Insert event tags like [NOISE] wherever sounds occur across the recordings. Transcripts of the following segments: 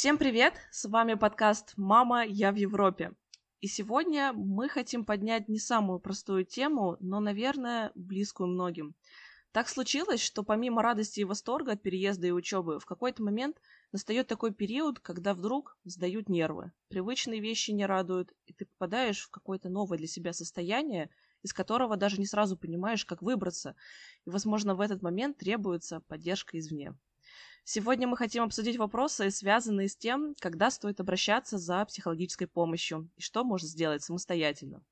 Всем привет! С вами подкаст «Мама, я в Европе». И сегодня мы хотим поднять не самую простую тему, но, наверное, близкую многим. Так случилось, что помимо радости и восторга от переезда и учебы, в какой-то момент настает такой период, когда вдруг сдают нервы. Привычные вещи не радуют, и ты попадаешь в какое-то новое для себя состояние, из которого даже не сразу понимаешь, как выбраться. И, возможно, в этот момент требуется поддержка извне. Сегодня мы хотим обсудить вопросы, связанные с тем, когда стоит обращаться за психологической помощью и что можно сделать самостоятельно.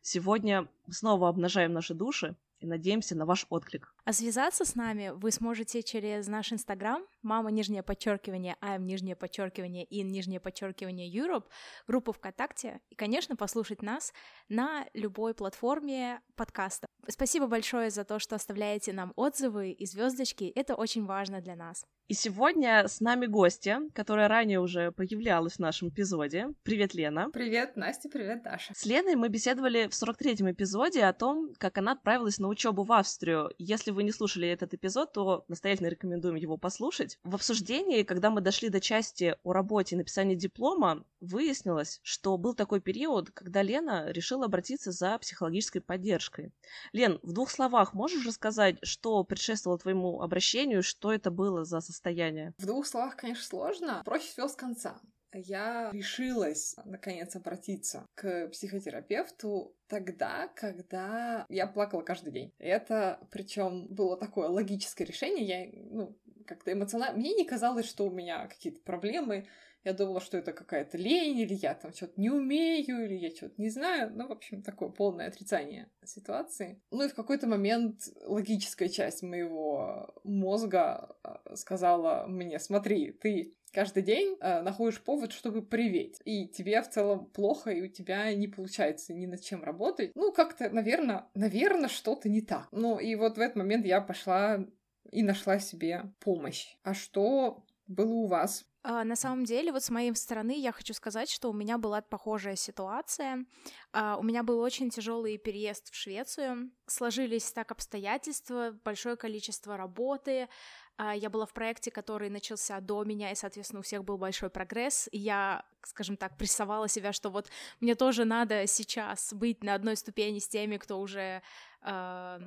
Сегодня снова обнажаем наши души и надеемся на ваш отклик. А связаться с нами вы сможете через наш инстаграм мама нижнее подчеркивание I'm нижнее подчеркивание in нижнее подчеркивание Europe, группу ВКонтакте и, конечно, послушать нас на любой платформе подкаста. Спасибо большое за то, что оставляете нам отзывы и звездочки. Это очень важно для нас. И сегодня с нами гостья, которая ранее уже появлялась в нашем эпизоде. Привет, Лена. Привет, Настя, привет, Даша. С Леной мы беседовали в 43-м эпизоде о том, как она отправилась на учебу в Австрию. Если вы не слушали этот эпизод, то настоятельно рекомендуем его послушать. В обсуждении, когда мы дошли до части о работе и написании диплома, выяснилось, что был такой период, когда Лена решила обратиться за психологической поддержкой. Лен, в двух словах можешь рассказать, что предшествовало твоему обращению, что это было за состояние? В двух словах, конечно, сложно. Проще всего с конца. Я решилась, наконец, обратиться к психотерапевту тогда, когда я плакала каждый день. Это, причем, было такое логическое решение. Я, ну, как-то эмоционально... Мне не казалось, что у меня какие-то проблемы я думала, что это какая-то лень, или я там что-то не умею, или я что-то не знаю. Ну, в общем, такое полное отрицание ситуации. Ну и в какой-то момент логическая часть моего мозга а, сказала мне, смотри, ты каждый день э, находишь повод, чтобы приветь. И тебе в целом плохо, и у тебя не получается ни над чем работать. Ну, как-то, наверное, наверное, что-то не так. Ну, и вот в этот момент я пошла и нашла себе помощь. А что было у вас? А, на самом деле, вот с моей стороны я хочу сказать, что у меня была похожая ситуация. А, у меня был очень тяжелый переезд в Швецию. Сложились так обстоятельства, большое количество работы. А, я была в проекте, который начался до меня, и, соответственно, у всех был большой прогресс. И я, скажем так, прессовала себя, что вот мне тоже надо сейчас быть на одной ступени с теми, кто уже э,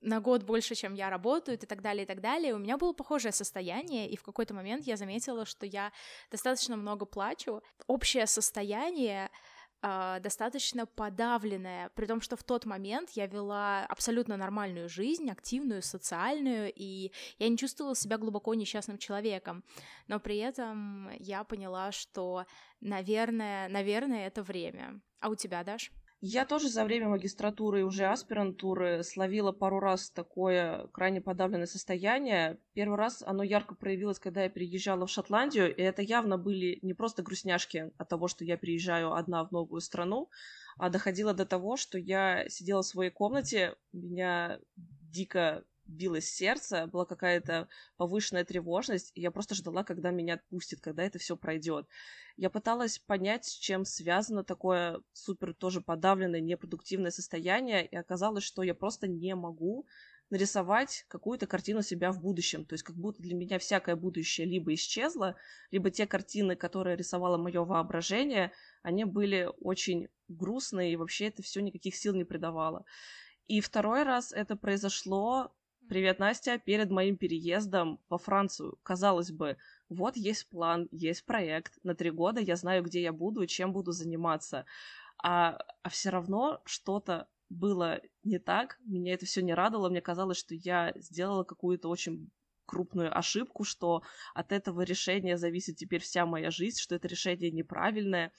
на год больше, чем я работаю, и так далее, и так далее. У меня было похожее состояние, и в какой-то момент я заметила, что я достаточно много плачу. Общее состояние Uh, достаточно подавленная, при том, что в тот момент я вела абсолютно нормальную жизнь, активную, социальную, и я не чувствовала себя глубоко несчастным человеком, но при этом я поняла, что, наверное, наверное, это время. А у тебя, Даш? Я тоже за время магистратуры и уже аспирантуры словила пару раз такое крайне подавленное состояние. Первый раз оно ярко проявилось, когда я переезжала в Шотландию, и это явно были не просто грустняшки от того, что я переезжаю одна в новую страну, а доходило до того, что я сидела в своей комнате, меня дико билось сердце, была какая-то повышенная тревожность, и я просто ждала, когда меня отпустит, когда это все пройдет. Я пыталась понять, с чем связано такое супер тоже подавленное, непродуктивное состояние, и оказалось, что я просто не могу нарисовать какую-то картину себя в будущем. То есть как будто для меня всякое будущее либо исчезло, либо те картины, которые рисовало мое воображение, они были очень грустные, и вообще это все никаких сил не придавало. И второй раз это произошло Привет, Настя. Перед моим переездом во Францию, казалось бы, вот есть план, есть проект. На три года я знаю, где я буду и чем буду заниматься. А, а все равно что-то было не так. Меня это все не радовало. Мне казалось, что я сделала какую-то очень крупную ошибку, что от этого решения зависит теперь вся моя жизнь, что это решение неправильное.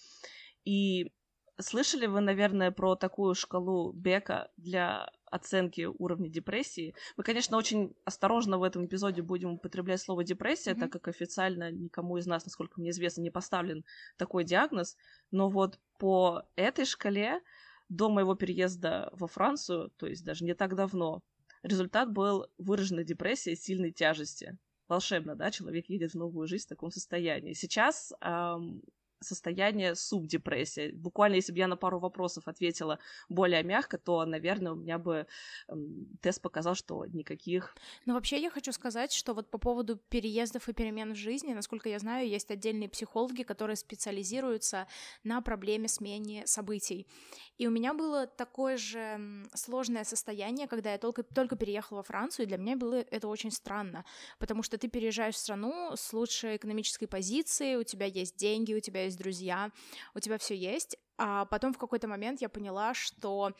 И слышали вы, наверное, про такую шкалу Бека для оценки уровня депрессии. Мы, конечно, очень осторожно в этом эпизоде будем употреблять слово депрессия, mm-hmm. так как официально никому из нас, насколько мне известно, не поставлен такой диагноз. Но вот по этой шкале до моего переезда во Францию, то есть даже не так давно, результат был выраженной депрессии сильной тяжести. Волшебно, да, человек едет в новую жизнь в таком состоянии. Сейчас эм, состояние субдепрессия. Буквально, если бы я на пару вопросов ответила более мягко, то, наверное, у меня бы э, тест показал, что никаких. Ну, вообще, я хочу сказать, что вот по поводу переездов и перемен в жизни, насколько я знаю, есть отдельные психологи, которые специализируются на проблеме смене событий. И у меня было такое же сложное состояние, когда я только, только переехала во Францию, и для меня было это очень странно, потому что ты переезжаешь в страну с лучшей экономической позицией, у тебя есть деньги, у тебя есть друзья, у тебя все есть, а потом в какой-то момент я поняла, что,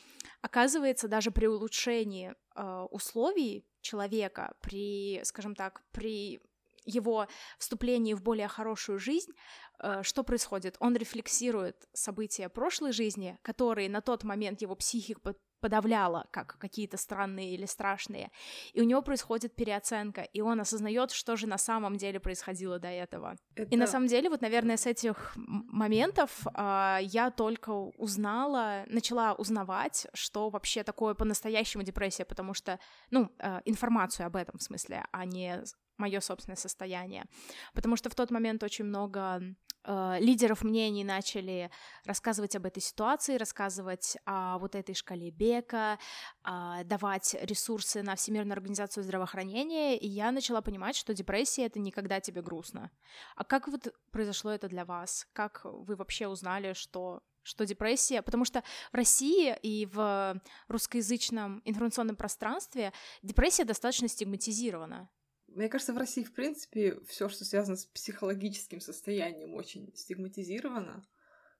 оказывается, даже при улучшении э, условий человека, при, скажем так, при его вступлении в более хорошую жизнь, э, что происходит? Он рефлексирует события прошлой жизни, которые на тот момент его психик подавляла как какие-то странные или страшные, и у него происходит переоценка, и он осознает, что же на самом деле происходило до этого. Это... И на самом деле, вот, наверное, с этих моментов э, я только узнала, начала узнавать, что вообще такое по-настоящему депрессия, потому что, ну, э, информацию об этом в смысле, а не мое собственное состояние. Потому что в тот момент очень много э, лидеров мнений начали рассказывать об этой ситуации, рассказывать о вот этой шкале Бека, э, давать ресурсы на Всемирную организацию здравоохранения, и я начала понимать, что депрессия — это никогда тебе грустно. А как вот произошло это для вас? Как вы вообще узнали, что что депрессия, потому что в России и в русскоязычном информационном пространстве депрессия достаточно стигматизирована. Мне кажется, в России, в принципе, все, что связано с психологическим состоянием, очень стигматизировано.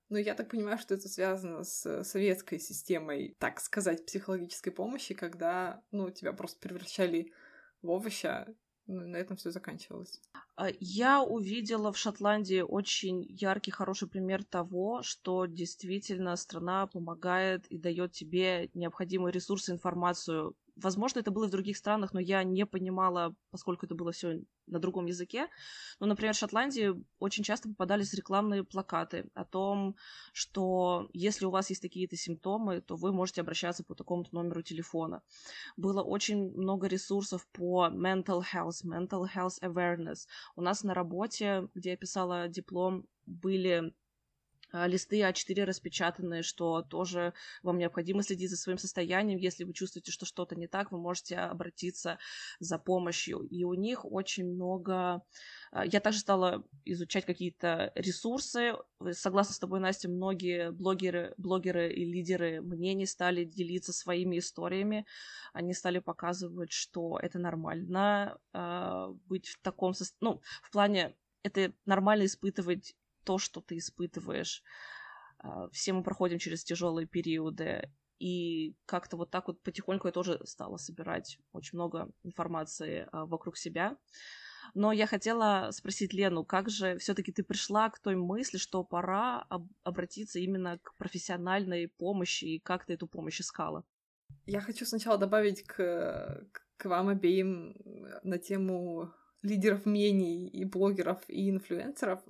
Но я так понимаю, что это связано с советской системой, так сказать, психологической помощи, когда, ну, тебя просто превращали в овоща, ну, на этом все заканчивалось. А, я увидела в Шотландии очень яркий, хороший пример того, что действительно страна помогает и дает тебе необходимые ресурсы, информацию Возможно, это было в других странах, но я не понимала, поскольку это было все на другом языке. Ну, например, в Шотландии очень часто попадались рекламные плакаты о том, что если у вас есть какие-то симптомы, то вы можете обращаться по такому-то номеру телефона. Было очень много ресурсов по mental health, mental health awareness. У нас на работе, где я писала диплом, были листы А4 распечатанные, что тоже вам необходимо следить за своим состоянием. Если вы чувствуете, что что-то не так, вы можете обратиться за помощью. И у них очень много... А, я также стала изучать какие-то ресурсы. Согласно с тобой, Настя, многие блогеры, блогеры и лидеры мнений стали делиться своими историями. Они стали показывать, что это нормально э, быть в таком состоянии. Ну, в плане это нормально испытывать то, что ты испытываешь. А, все мы проходим через тяжелые периоды. И как-то вот так вот потихоньку я тоже стала собирать очень много информации а, вокруг себя. Но я хотела спросить Лену, как же все-таки ты пришла к той мысли, что пора об- обратиться именно к профессиональной помощи, и как ты эту помощь искала? Я хочу сначала добавить к, к вам обеим на тему лидеров мнений и блогеров и инфлюенсеров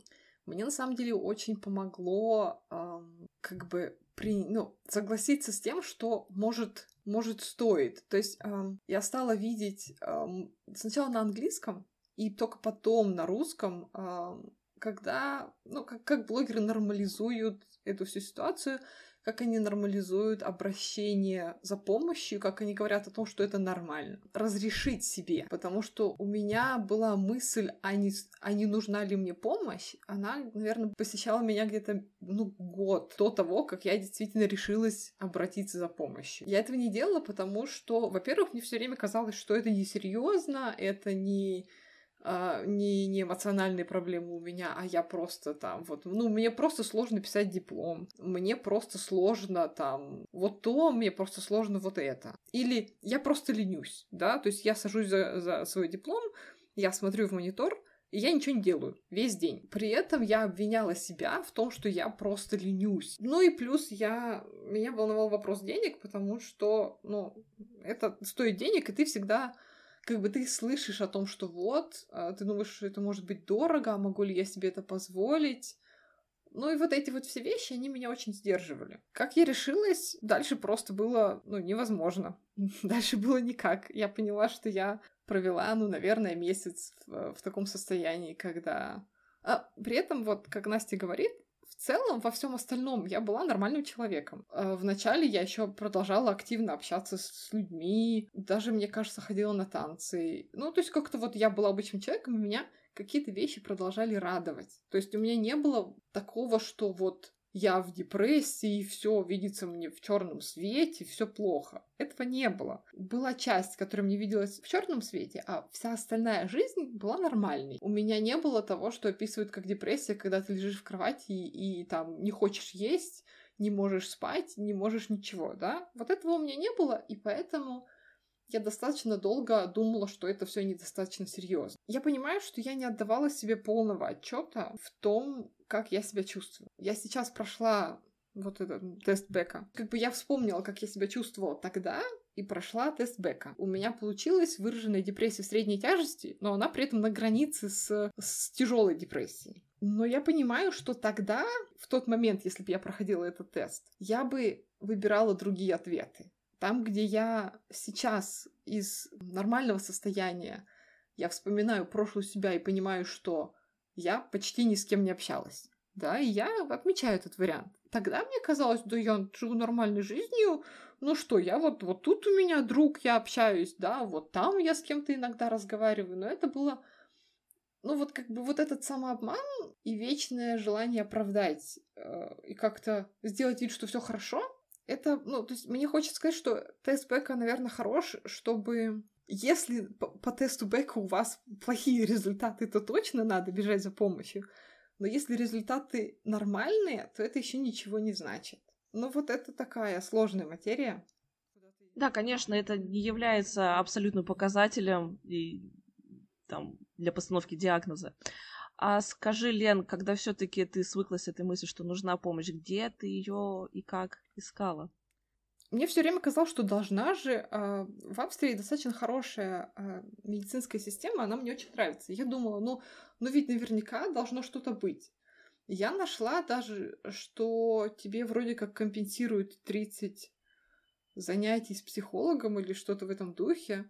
мне на самом деле очень помогло эм, как бы при, ну, согласиться с тем, что может, может стоит. То есть эм, я стала видеть эм, сначала на английском и только потом на русском, эм, когда, ну, как, как блогеры нормализуют эту всю ситуацию, как они нормализуют обращение за помощью, как они говорят о том, что это нормально. Разрешить себе, потому что у меня была мысль, а не, а не нужна ли мне помощь, она, наверное, посещала меня где-то, ну, год до того, как я действительно решилась обратиться за помощью. Я этого не делала, потому что, во-первых, мне все время казалось, что это несерьезно, это не а, не, не эмоциональные проблемы у меня, а я просто там вот, ну, мне просто сложно писать диплом, мне просто сложно там вот то, мне просто сложно вот это. Или я просто ленюсь, да, то есть я сажусь за, за свой диплом, я смотрю в монитор, и я ничего не делаю весь день. При этом я обвиняла себя в том, что я просто ленюсь. Ну и плюс я... Меня волновал вопрос денег, потому что, ну, это стоит денег, и ты всегда как бы ты слышишь о том, что вот, а, ты думаешь, что это может быть дорого, а могу ли я себе это позволить? Ну и вот эти вот все вещи, они меня очень сдерживали. Как я решилась, дальше просто было, ну, невозможно. [LAUGHS] Дальше было никак. Я поняла, что я провела, ну, наверное, месяц в, в таком состоянии, когда... А при этом, вот, как Настя говорит, в целом во всем остальном я была нормальным человеком. Э, вначале я еще продолжала активно общаться с людьми, даже, мне кажется, ходила на танцы. Ну, то есть как-то вот я была обычным человеком, и меня какие-то вещи продолжали радовать. То есть у меня не было такого, что вот я в депрессии, все видится мне в черном свете, все плохо. Этого не было. Была часть, которая мне виделась в черном свете, а вся остальная жизнь была нормальной. У меня не было того, что описывают как депрессия, когда ты лежишь в кровати и, и там не хочешь есть, не можешь спать, не можешь ничего, да? Вот этого у меня не было, и поэтому я достаточно долго думала, что это все недостаточно серьезно. Я понимаю, что я не отдавала себе полного отчета в том, как я себя чувствую. Я сейчас прошла вот этот тест Бека. Как бы я вспомнила, как я себя чувствовала тогда, и прошла тест Бека. У меня получилась выраженная депрессия средней тяжести, но она при этом на границе с, с тяжелой депрессией. Но я понимаю, что тогда, в тот момент, если бы я проходила этот тест, я бы выбирала другие ответы. Там, где я сейчас из нормального состояния, я вспоминаю прошлую себя и понимаю, что я почти ни с кем не общалась. Да, и я отмечаю этот вариант. Тогда мне казалось, да я живу нормальной жизнью, ну что, я вот, вот тут у меня друг, я общаюсь, да, вот там я с кем-то иногда разговариваю, но это было, ну вот как бы вот этот самообман и вечное желание оправдать э, и как-то сделать вид, что все хорошо, это, ну, то есть мне хочется сказать, что тест Бека, наверное, хорош, чтобы если по, по тесту Бека у вас плохие результаты, то точно надо бежать за помощью. Но если результаты нормальные, то это еще ничего не значит. Ну вот это такая сложная материя. Да, конечно, это не является абсолютным показателем и, там, для постановки диагноза. А скажи, Лен, когда все-таки ты свыклась с этой мыслью, что нужна помощь, где ты ее и как искала? Мне все время казалось, что должна же. Э, в Австрии достаточно хорошая э, медицинская система, она мне очень нравится. Я думала, ну, ну ведь наверняка должно что-то быть. Я нашла даже, что тебе вроде как компенсируют 30 занятий с психологом или что-то в этом духе.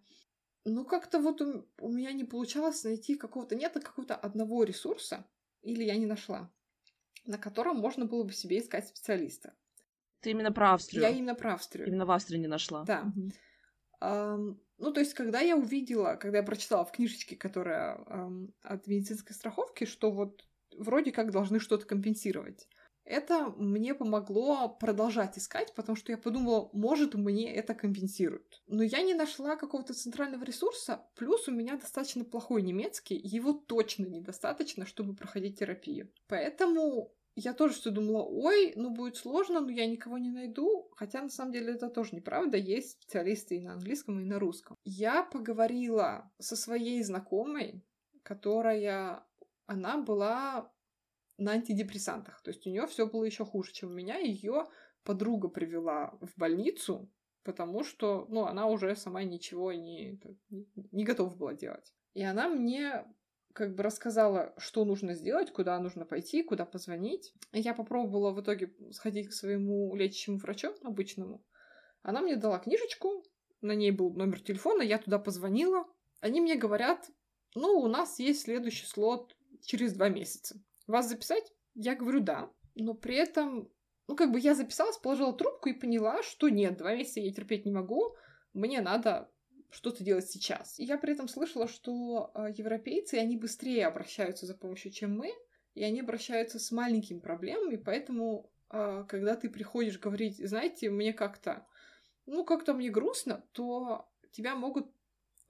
Ну, как-то вот у, у меня не получалось найти какого-то... Нет какого-то одного ресурса, или я не нашла, на котором можно было бы себе искать специалиста. Ты именно про Австрию? Я именно про Австрию. Именно в Австрии не нашла? Да. Угу. Um, ну, то есть, когда я увидела, когда я прочитала в книжечке, которая um, от медицинской страховки, что вот вроде как должны что-то компенсировать. Это мне помогло продолжать искать, потому что я подумала, может, мне это компенсируют. Но я не нашла какого-то центрального ресурса, плюс у меня достаточно плохой немецкий, его точно недостаточно, чтобы проходить терапию. Поэтому я тоже что думала, ой, ну будет сложно, но я никого не найду. Хотя на самом деле это тоже неправда, есть специалисты и на английском, и на русском. Я поговорила со своей знакомой, которая, она была на антидепрессантах. То есть у нее все было еще хуже, чем у меня. Ее подруга привела в больницу, потому что, ну, она уже сама ничего не, не готова была делать. И она мне как бы рассказала, что нужно сделать, куда нужно пойти, куда позвонить. Я попробовала в итоге сходить к своему лечащему врачу обычному. Она мне дала книжечку, на ней был номер телефона, я туда позвонила. Они мне говорят, ну, у нас есть следующий слот через два месяца вас записать? Я говорю, да. Но при этом, ну, как бы я записалась, положила трубку и поняла, что нет, два месяца я терпеть не могу, мне надо что-то делать сейчас. И я при этом слышала, что э, европейцы, они быстрее обращаются за помощью, чем мы, и они обращаются с маленькими проблемами, поэтому, э, когда ты приходишь говорить, знаете, мне как-то, ну, как-то мне грустно, то тебя могут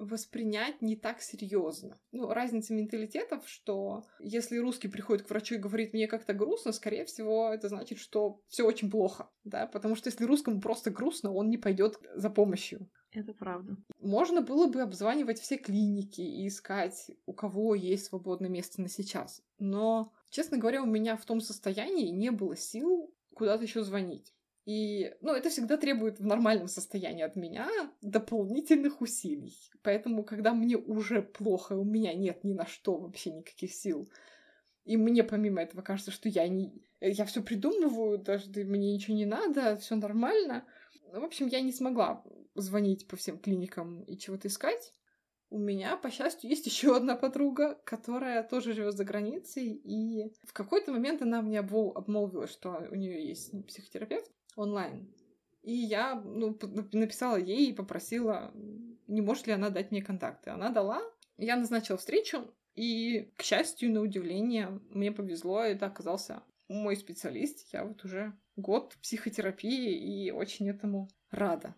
воспринять не так серьезно. Ну, разница менталитетов, что если русский приходит к врачу и говорит, мне как-то грустно, скорее всего, это значит, что все очень плохо, да, потому что если русскому просто грустно, он не пойдет за помощью. Это правда. Можно было бы обзванивать все клиники и искать, у кого есть свободное место на сейчас. Но, честно говоря, у меня в том состоянии не было сил куда-то еще звонить. И, ну, это всегда требует в нормальном состоянии от меня дополнительных усилий. Поэтому, когда мне уже плохо, у меня нет ни на что вообще никаких сил, и мне помимо этого кажется, что я не... Я все придумываю, даже мне ничего не надо, все нормально. В общем, я не смогла звонить по всем клиникам и чего-то искать. у меня, по счастью, есть еще одна подруга, которая тоже живет за границей, и в какой-то момент она мне обмолвила, что у нее есть психотерапевт онлайн. И я ну, написала ей и попросила, не может ли она дать мне контакты. Она дала, я назначила встречу, и, к счастью, на удивление, мне повезло, это оказался мой специалист. Я вот уже год психотерапии и очень этому рада.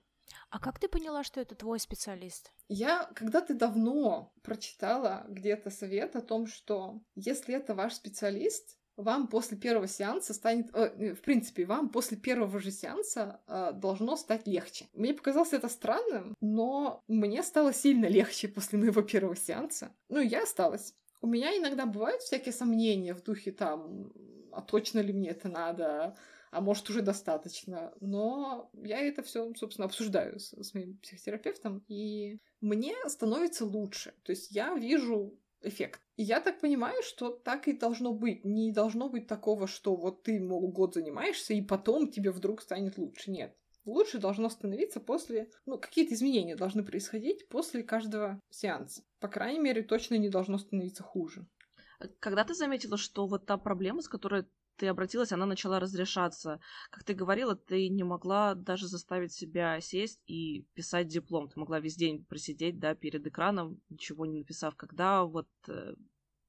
А как ты поняла, что это твой специалист? Я когда-то давно прочитала где-то совет о том, что если это ваш специалист, вам после первого сеанса станет... Э, в принципе, вам после первого же сеанса э, должно стать легче. Мне показалось это странным, но мне стало сильно легче после моего первого сеанса. Ну, я осталась. У меня иногда бывают всякие сомнения в духе там, а точно ли мне это надо, а может уже достаточно. Но я это все, собственно, обсуждаю с моим психотерапевтом, и мне становится лучше. То есть я вижу эффект. И я так понимаю, что так и должно быть. Не должно быть такого, что вот ты, мол, год занимаешься, и потом тебе вдруг станет лучше. Нет. Лучше должно становиться после... Ну, какие-то изменения должны происходить после каждого сеанса. По крайней мере, точно не должно становиться хуже. Когда ты заметила, что вот та проблема, с которой ты обратилась, она начала разрешаться. Как ты говорила, ты не могла даже заставить себя сесть и писать диплом. Ты могла весь день просидеть, да, перед экраном, ничего не написав. Когда вот э,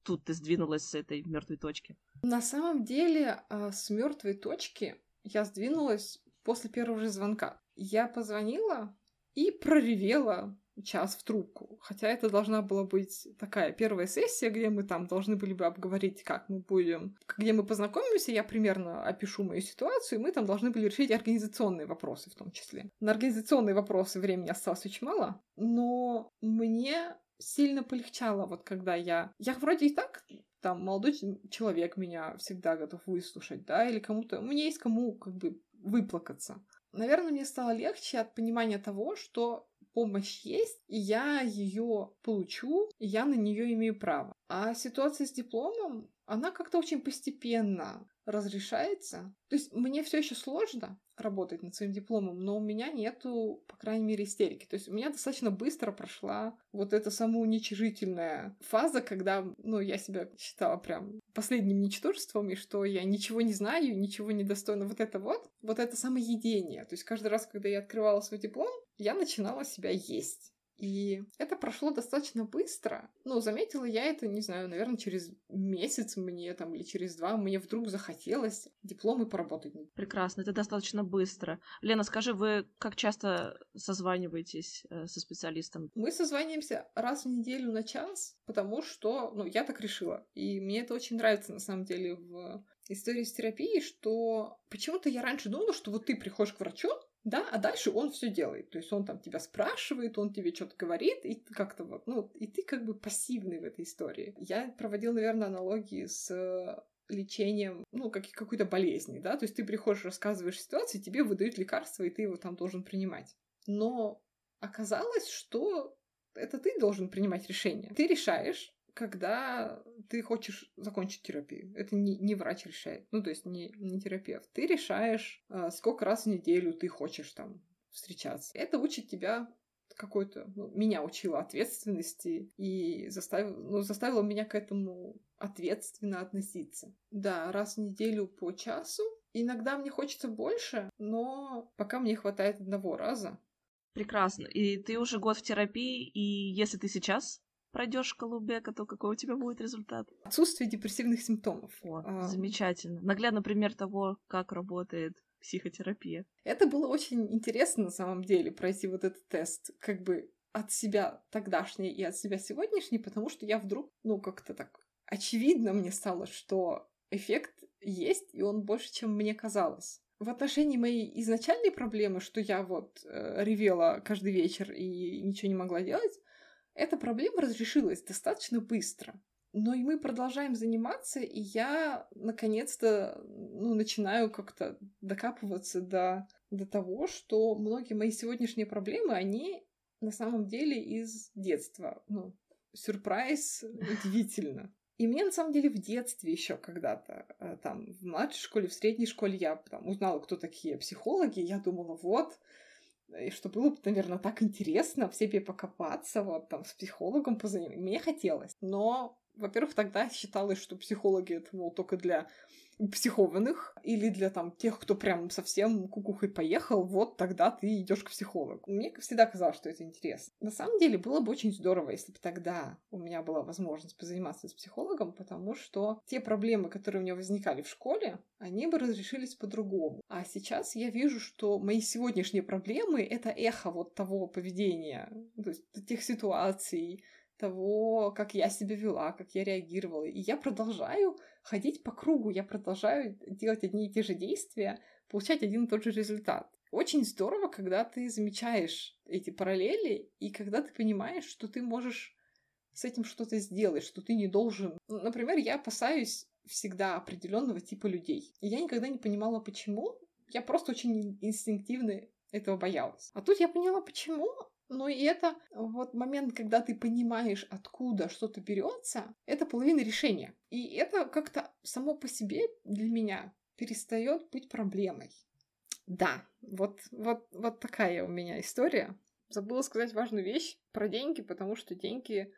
тут ты сдвинулась с этой мертвой точки? На самом деле, э, с мертвой точки я сдвинулась после первого же звонка. Я позвонила и проревела час в трубку. Хотя это должна была быть такая первая сессия, где мы там должны были бы обговорить, как мы будем, где мы познакомимся, я примерно опишу мою ситуацию, и мы там должны были решить организационные вопросы в том числе. На организационные вопросы времени осталось очень мало, но мне сильно полегчало, вот когда я... Я вроде и так там молодой человек меня всегда готов выслушать, да, или кому-то... Меня есть кому как бы выплакаться. Наверное, мне стало легче от понимания того, что помощь есть, и я ее получу, и я на нее имею право. А ситуация с дипломом, она как-то очень постепенно разрешается. То есть мне все еще сложно работать над своим дипломом, но у меня нету, по крайней мере, истерики. То есть у меня достаточно быстро прошла вот эта самоуничижительная фаза, когда, ну, я себя считала прям последним ничтожеством, и что я ничего не знаю, ничего не достойна. Вот это вот, вот это самоедение. То есть каждый раз, когда я открывала свой диплом, я начинала себя есть. И это прошло достаточно быстро. Ну, заметила я это, не знаю, наверное, через месяц мне там или через два мне вдруг захотелось дипломы поработать. Прекрасно, это достаточно быстро. Лена, скажи, вы как часто созваниваетесь э, со специалистом? Мы созваниваемся раз в неделю на час, потому что, ну, я так решила. И мне это очень нравится, на самом деле, в истории с терапией, что почему-то я раньше думала, что вот ты приходишь к врачу, да, а дальше он все делает. То есть он там тебя спрашивает, он тебе что-то говорит, и как-то вот, ну, и ты как бы пассивный в этой истории. Я проводил, наверное, аналогии с э, лечением, ну, как, какой-то болезни, да, то есть ты приходишь, рассказываешь ситуацию, тебе выдают лекарство, и ты его там должен принимать. Но оказалось, что это ты должен принимать решение. Ты решаешь, когда ты хочешь закончить терапию. Это не, не врач решает, ну, то есть не, не терапевт. Ты решаешь, э, сколько раз в неделю ты хочешь там встречаться. Это учит тебя какой-то, ну, меня учила ответственности и заставила, ну, заставила меня к этому ответственно относиться. Да, раз в неделю по часу. Иногда мне хочется больше, но пока мне хватает одного раза. Прекрасно. И ты уже год в терапии, и если ты сейчас пройдешь шкалу Бека, то какой у тебя будет результат? Отсутствие депрессивных симптомов. О, а... Замечательно. Наглядный пример того, как работает психотерапия. Это было очень интересно на самом деле пройти вот этот тест, как бы от себя тогдашней и от себя сегодняшней, потому что я вдруг, ну, как-то так очевидно мне стало, что эффект есть, и он больше, чем мне казалось. В отношении моей изначальной проблемы, что я вот э, ревела каждый вечер и ничего не могла делать, эта проблема разрешилась достаточно быстро. Но и мы продолжаем заниматься, и я наконец-то ну, начинаю как-то докапываться до, до того, что многие мои сегодняшние проблемы, они на самом деле из детства. Ну, сюрприз, удивительно. И мне на самом деле в детстве еще когда-то, э, там, в младшей школе, в средней школе я там, узнала, кто такие психологи, я думала, вот, и что было бы, наверное, так интересно в себе покопаться, вот там с психологом позаниматься. Мне хотелось. Но, во-первых, тогда считалось, что психологи это, мол, только для психованных или для там тех, кто прям совсем кукухой поехал, вот тогда ты идешь к психологу. Мне всегда казалось, что это интересно. На самом деле было бы очень здорово, если бы тогда у меня была возможность позаниматься с психологом, потому что те проблемы, которые у меня возникали в школе, они бы разрешились по-другому. А сейчас я вижу, что мои сегодняшние проблемы — это эхо вот того поведения, то есть тех ситуаций, того, как я себя вела, как я реагировала. И я продолжаю ходить по кругу, я продолжаю делать одни и те же действия, получать один и тот же результат. Очень здорово, когда ты замечаешь эти параллели, и когда ты понимаешь, что ты можешь с этим что-то сделать, что ты не должен. Например, я опасаюсь всегда определенного типа людей. И я никогда не понимала, почему. Я просто очень инстинктивно этого боялась. А тут я поняла, почему, но и это вот момент, когда ты понимаешь, откуда что-то берется, это половина решения. И это как-то само по себе для меня перестает быть проблемой. Да, вот, вот, вот такая у меня история. Забыла сказать важную вещь про деньги, потому что деньги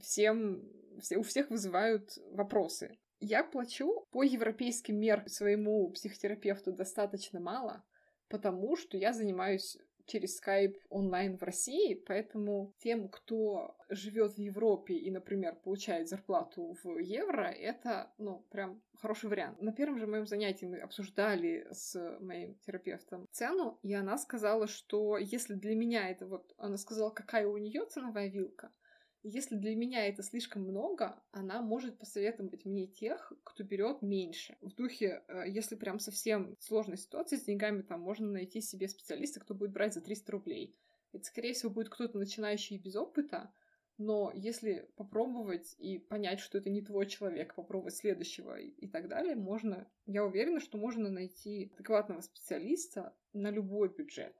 всем, все, у всех вызывают вопросы. Я плачу по европейским меркам своему психотерапевту достаточно мало, потому что я занимаюсь через Skype онлайн в России, поэтому тем, кто живет в Европе и, например, получает зарплату в евро, это, ну, прям хороший вариант. На первом же моем занятии мы обсуждали с моим терапевтом цену, и она сказала, что если для меня это вот, она сказала, какая у нее ценовая вилка, если для меня это слишком много, она может посоветовать мне тех, кто берет меньше. В духе, э, если прям совсем сложная ситуация с деньгами, там можно найти себе специалиста, кто будет брать за 300 рублей. Это, скорее всего, будет кто-то начинающий без опыта, но если попробовать и понять, что это не твой человек, попробовать следующего и, и так далее, можно, я уверена, что можно найти адекватного специалиста на любой бюджет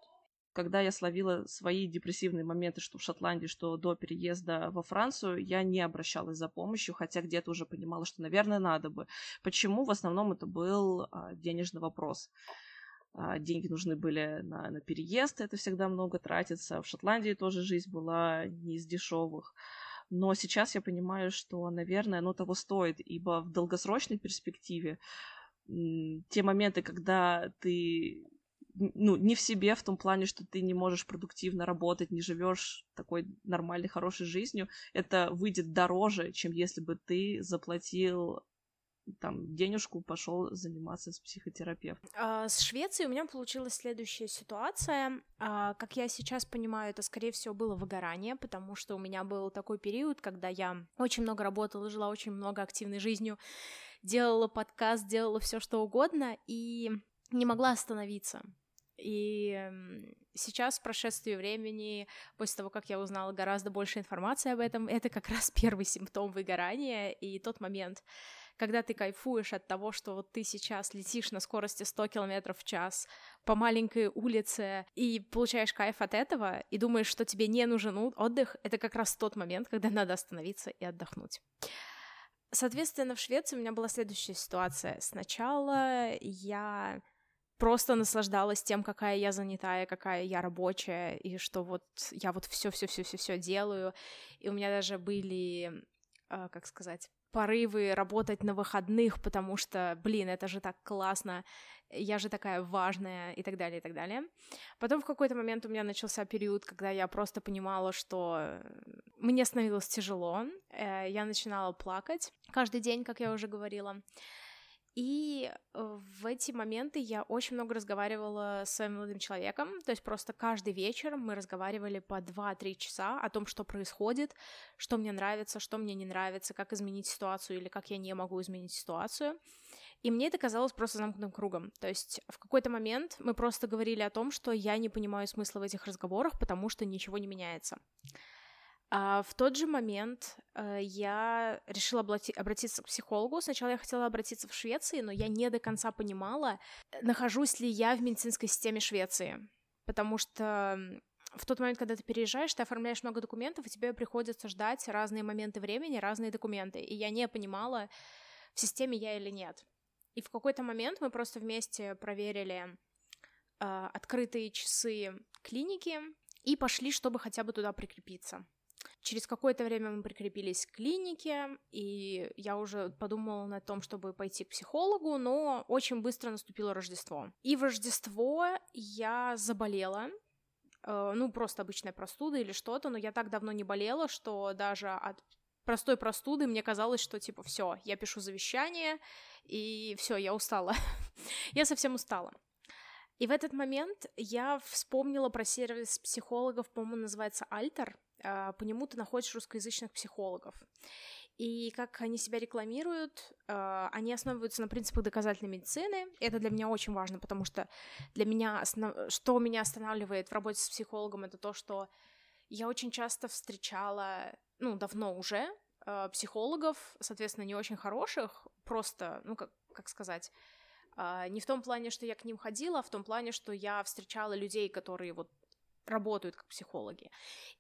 когда я словила свои депрессивные моменты, что в Шотландии, что до переезда во Францию, я не обращалась за помощью, хотя где-то уже понимала, что, наверное, надо бы. Почему? В основном это был а, денежный вопрос. А, деньги нужны были на, на переезд, это всегда много тратится. В Шотландии тоже жизнь была не из дешевых. Но сейчас я понимаю, что, наверное, оно того стоит, ибо в долгосрочной перспективе те моменты, когда ты ну, не в себе в том плане, что ты не можешь продуктивно работать, не живешь такой нормальной, хорошей жизнью, это выйдет дороже, чем если бы ты заплатил там денежку пошел заниматься с психотерапевтом. А, с Швецией у меня получилась следующая ситуация. А, как я сейчас понимаю, это, скорее всего, было выгорание, потому что у меня был такой период, когда я очень много работала, жила очень много активной жизнью, делала подкаст, делала все что угодно и не могла остановиться. И сейчас, в прошествии времени, после того, как я узнала гораздо больше информации об этом, это как раз первый симптом выгорания и тот момент, когда ты кайфуешь от того, что вот ты сейчас летишь на скорости 100 км в час по маленькой улице и получаешь кайф от этого, и думаешь, что тебе не нужен отдых, это как раз тот момент, когда надо остановиться и отдохнуть. Соответственно, в Швеции у меня была следующая ситуация. Сначала я просто наслаждалась тем, какая я занятая, какая я рабочая, и что вот я вот все, все, все, все, все делаю. И у меня даже были, э, как сказать, порывы работать на выходных, потому что, блин, это же так классно, я же такая важная и так далее, и так далее. Потом в какой-то момент у меня начался период, когда я просто понимала, что мне становилось тяжело, э, я начинала плакать каждый день, как я уже говорила. И э, в эти моменты я очень много разговаривала с своим молодым человеком, то есть просто каждый вечер мы разговаривали по 2-3 часа о том, что происходит, что мне нравится, что мне не нравится, как изменить ситуацию или как я не могу изменить ситуацию. И мне это казалось просто замкнутым кругом. То есть в какой-то момент мы просто говорили о том, что я не понимаю смысла в этих разговорах, потому что ничего не меняется. А в тот же момент э, я решила облати- обратиться к психологу. Сначала я хотела обратиться в Швеции, но я не до конца понимала, нахожусь ли я в медицинской системе Швеции. Потому что в тот момент, когда ты переезжаешь, ты оформляешь много документов, и тебе приходится ждать разные моменты времени, разные документы. И я не понимала, в системе я или нет. И в какой-то момент мы просто вместе проверили э, открытые часы клиники и пошли, чтобы хотя бы туда прикрепиться. Через какое-то время мы прикрепились к клинике, и я уже подумала на том, чтобы пойти к психологу, но очень быстро наступило Рождество. И в Рождество я заболела, э, ну, просто обычная простуда или что-то, но я так давно не болела, что даже от простой простуды мне казалось, что типа все, я пишу завещание, и все, я устала. [LAUGHS] я совсем устала. И в этот момент я вспомнила про сервис психологов, по-моему, называется Альтер. А, по нему ты находишь русскоязычных психологов. И как они себя рекламируют, а, они основываются на принципах доказательной медицины. Это для меня очень важно, потому что для меня, что меня останавливает в работе с психологом, это то, что я очень часто встречала, ну, давно уже, а, психологов, соответственно, не очень хороших, просто, ну, как, как сказать, не в том плане, что я к ним ходила, а в том плане, что я встречала людей, которые вот работают как психологи.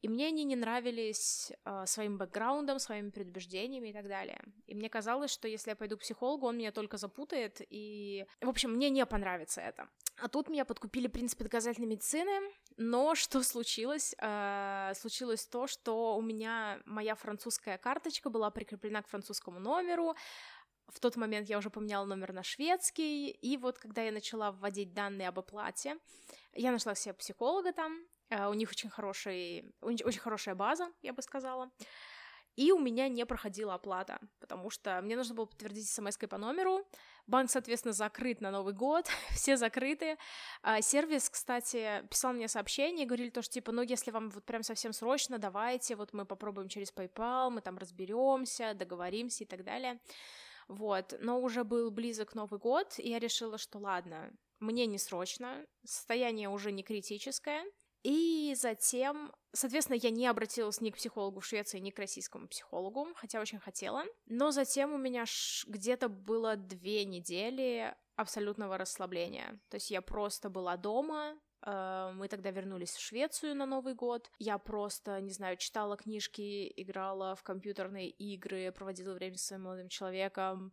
И мне они не нравились э, своим бэкграундом, своими предубеждениями и так далее. И мне казалось, что если я пойду к психологу, он меня только запутает, и... В общем, мне не понравится это. А тут меня подкупили принципы доказательной медицины, но [LAUGHS] что случилось? Э, случилось то, что у меня моя французская карточка была прикреплена к французскому номеру, в тот момент я уже поменяла номер на шведский, и вот когда я начала вводить данные об оплате, я нашла себе психолога там, у них очень, хороший, очень хорошая база, я бы сказала. И у меня не проходила оплата, потому что мне нужно было подтвердить смс по номеру. Банк, соответственно, закрыт на Новый год, [LAUGHS] все закрыты. А сервис, кстати, писал мне сообщение, говорили то, что типа, ну, если вам вот прям совсем срочно, давайте, вот мы попробуем через PayPal, мы там разберемся, договоримся и так далее. Вот, но уже был близок Новый год, и я решила, что ладно, мне не срочно, состояние уже не критическое, и затем, соответственно, я не обратилась ни к психологу в Швеции, ни к российскому психологу, хотя очень хотела. Но затем у меня где-то было две недели абсолютного расслабления. То есть я просто была дома, Э, мы тогда вернулись в Швецию на Новый год. Я просто, не знаю, читала книжки, играла в компьютерные игры, проводила время со своим молодым человеком.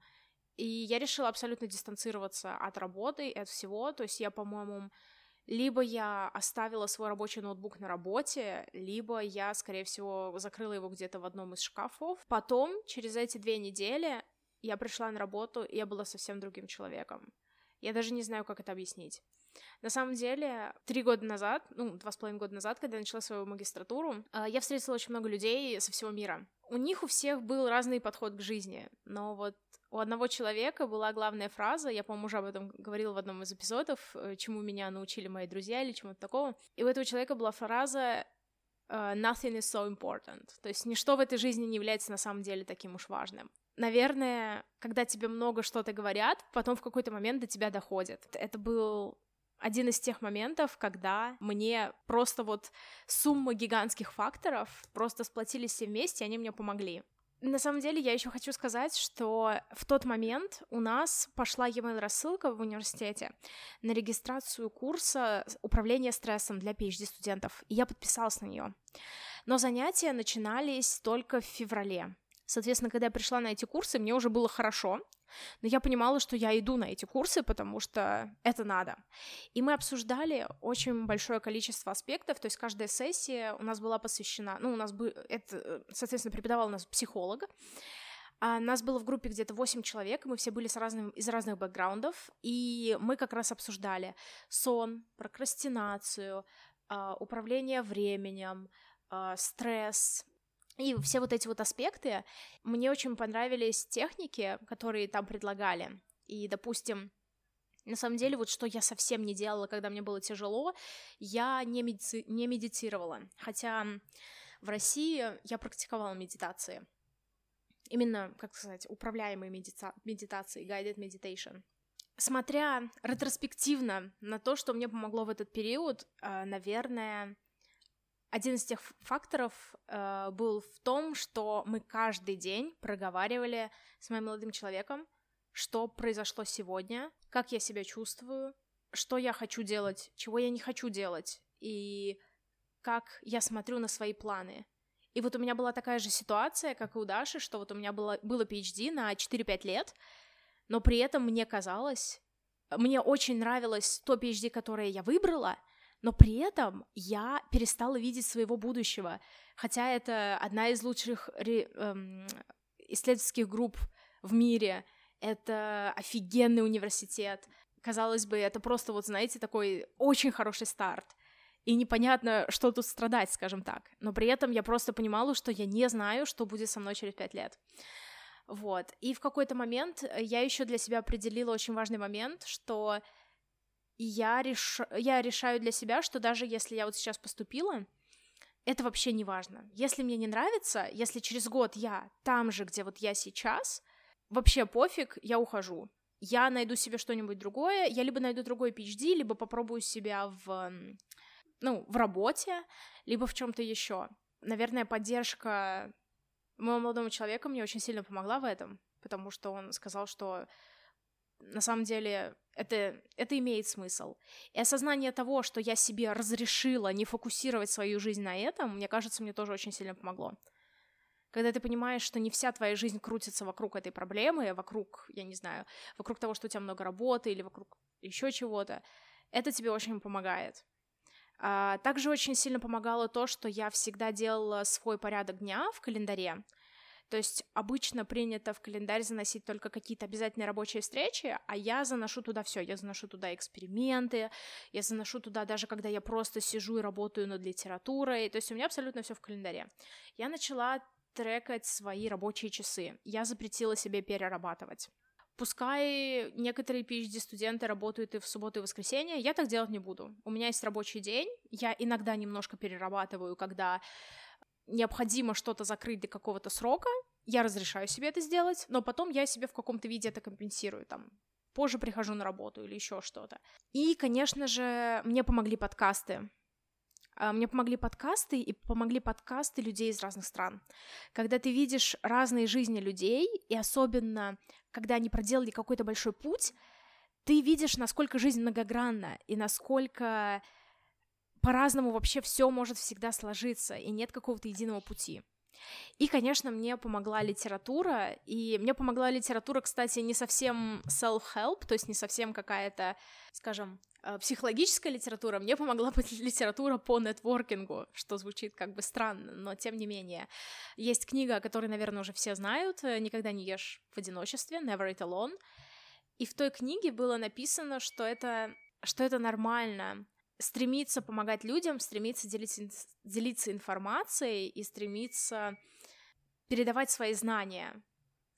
И я решила абсолютно дистанцироваться от работы и от всего. То есть я, по-моему, либо я оставила свой рабочий ноутбук на работе, либо я, скорее всего, закрыла его где-то в одном из шкафов. Потом, через эти две недели, я пришла на работу, и я была совсем другим человеком. Я даже не знаю, как это объяснить. На самом деле, три года назад, ну, два с половиной года назад, когда я начала свою магистратуру, а, я встретила очень много людей со всего мира. У них у всех был разный подход к жизни, но вот у одного человека была главная фраза, я, по-моему, уже об этом говорила в одном из эпизодов, э, чему меня научили мои друзья или чему-то такого. И у этого человека была фраза э, «nothing is so important», то есть ничто в этой жизни не является на самом деле таким уж важным наверное, когда тебе много что-то говорят, потом в какой-то момент до тебя доходит. Это был один из тех моментов, когда мне просто вот сумма гигантских факторов просто сплотились все вместе, и они мне помогли. На самом деле, я еще хочу сказать, что в тот момент у нас пошла e-mail рассылка в университете на регистрацию курса управления стрессом для PhD-студентов, и я подписалась на нее. Но занятия начинались только в феврале. Соответственно, когда я пришла на эти курсы, мне уже было хорошо, но я понимала, что я иду на эти курсы, потому что это надо. И мы обсуждали очень большое количество аспектов, то есть каждая сессия у нас была посвящена, ну, у нас бы, это, соответственно, преподавал у нас психолог, а нас было в группе где-то 8 человек, мы все были с разным, из разных бэкграундов, и мы как раз обсуждали сон, прокрастинацию, а, управление временем, а, стресс, и все вот эти вот аспекты, мне очень понравились техники, которые там предлагали. И, допустим, на самом деле, вот что я совсем не делала, когда мне было тяжело, я не, медици... не медитировала. Хотя в России я практиковала медитации. Именно, как сказать, управляемые медита... медитации, guided meditation. Смотря ретроспективно на то, что мне помогло в этот период, э, наверное, один из тех факторов э, был в том, что мы каждый день проговаривали с моим молодым человеком, что произошло сегодня, как я себя чувствую, что я хочу делать, чего я не хочу делать, и как я смотрю на свои планы. И вот у меня была такая же ситуация, как и у Даши, что вот у меня было, было PhD на 4-5 лет, но при этом мне казалось, мне очень нравилось то PhD, которое я выбрала, но при этом я перестала видеть своего будущего, хотя это одна из лучших ре, эм, исследовательских групп в мире, это офигенный университет, казалось бы, это просто вот, знаете, такой очень хороший старт, и непонятно, что тут страдать, скажем так, но при этом я просто понимала, что я не знаю, что будет со мной через пять лет. Вот. И в какой-то момент я еще для себя определила очень важный момент, что я, реш... я решаю для себя, что даже если я вот сейчас поступила, это вообще не важно. Если мне не нравится, если через год я там же, где вот я сейчас, вообще пофиг, я ухожу. Я найду себе что-нибудь другое, я либо найду другой PhD, либо попробую себя в, ну, в работе, либо в чем-то еще. Наверное, поддержка моего молодого человека мне очень сильно помогла в этом, потому что он сказал, что на самом деле это, это имеет смысл. И осознание того, что я себе разрешила не фокусировать свою жизнь на этом, мне кажется, мне тоже очень сильно помогло. Когда ты понимаешь, что не вся твоя жизнь крутится вокруг этой проблемы, вокруг, я не знаю, вокруг того, что у тебя много работы или вокруг еще чего-то, это тебе очень помогает. А, также очень сильно помогало то, что я всегда делала свой порядок дня в календаре. То есть обычно принято в календарь заносить только какие-то обязательные рабочие встречи, а я заношу туда все. Я заношу туда эксперименты, я заношу туда даже когда я просто сижу и работаю над литературой. То есть у меня абсолютно все в календаре. Я начала трекать свои рабочие часы. Я запретила себе перерабатывать. Пускай некоторые PhD-студенты работают и в субботу, и в воскресенье, я так делать не буду. У меня есть рабочий день, я иногда немножко перерабатываю, когда необходимо что-то закрыть до какого-то срока, я разрешаю себе это сделать, но потом я себе в каком-то виде это компенсирую, там, позже прихожу на работу или еще что-то. И, конечно же, мне помогли подкасты. А, мне помогли подкасты и помогли подкасты людей из разных стран. Когда ты видишь разные жизни людей, и особенно, когда они проделали какой-то большой путь, ты видишь, насколько жизнь многогранна и насколько по-разному вообще все может всегда сложиться, и нет какого-то единого пути. И, конечно, мне помогла литература, и мне помогла литература, кстати, не совсем self-help, то есть не совсем какая-то, скажем, э, психологическая литература, мне помогла [LAUGHS] быть литература по нетворкингу, что звучит как бы странно, но тем не менее. Есть книга, которую, наверное, уже все знают, э, «Никогда не ешь в одиночестве», «Never eat alone», и в той книге было написано, что это, что это нормально, стремиться помогать людям, стремиться делиться, делиться информацией и стремиться передавать свои знания.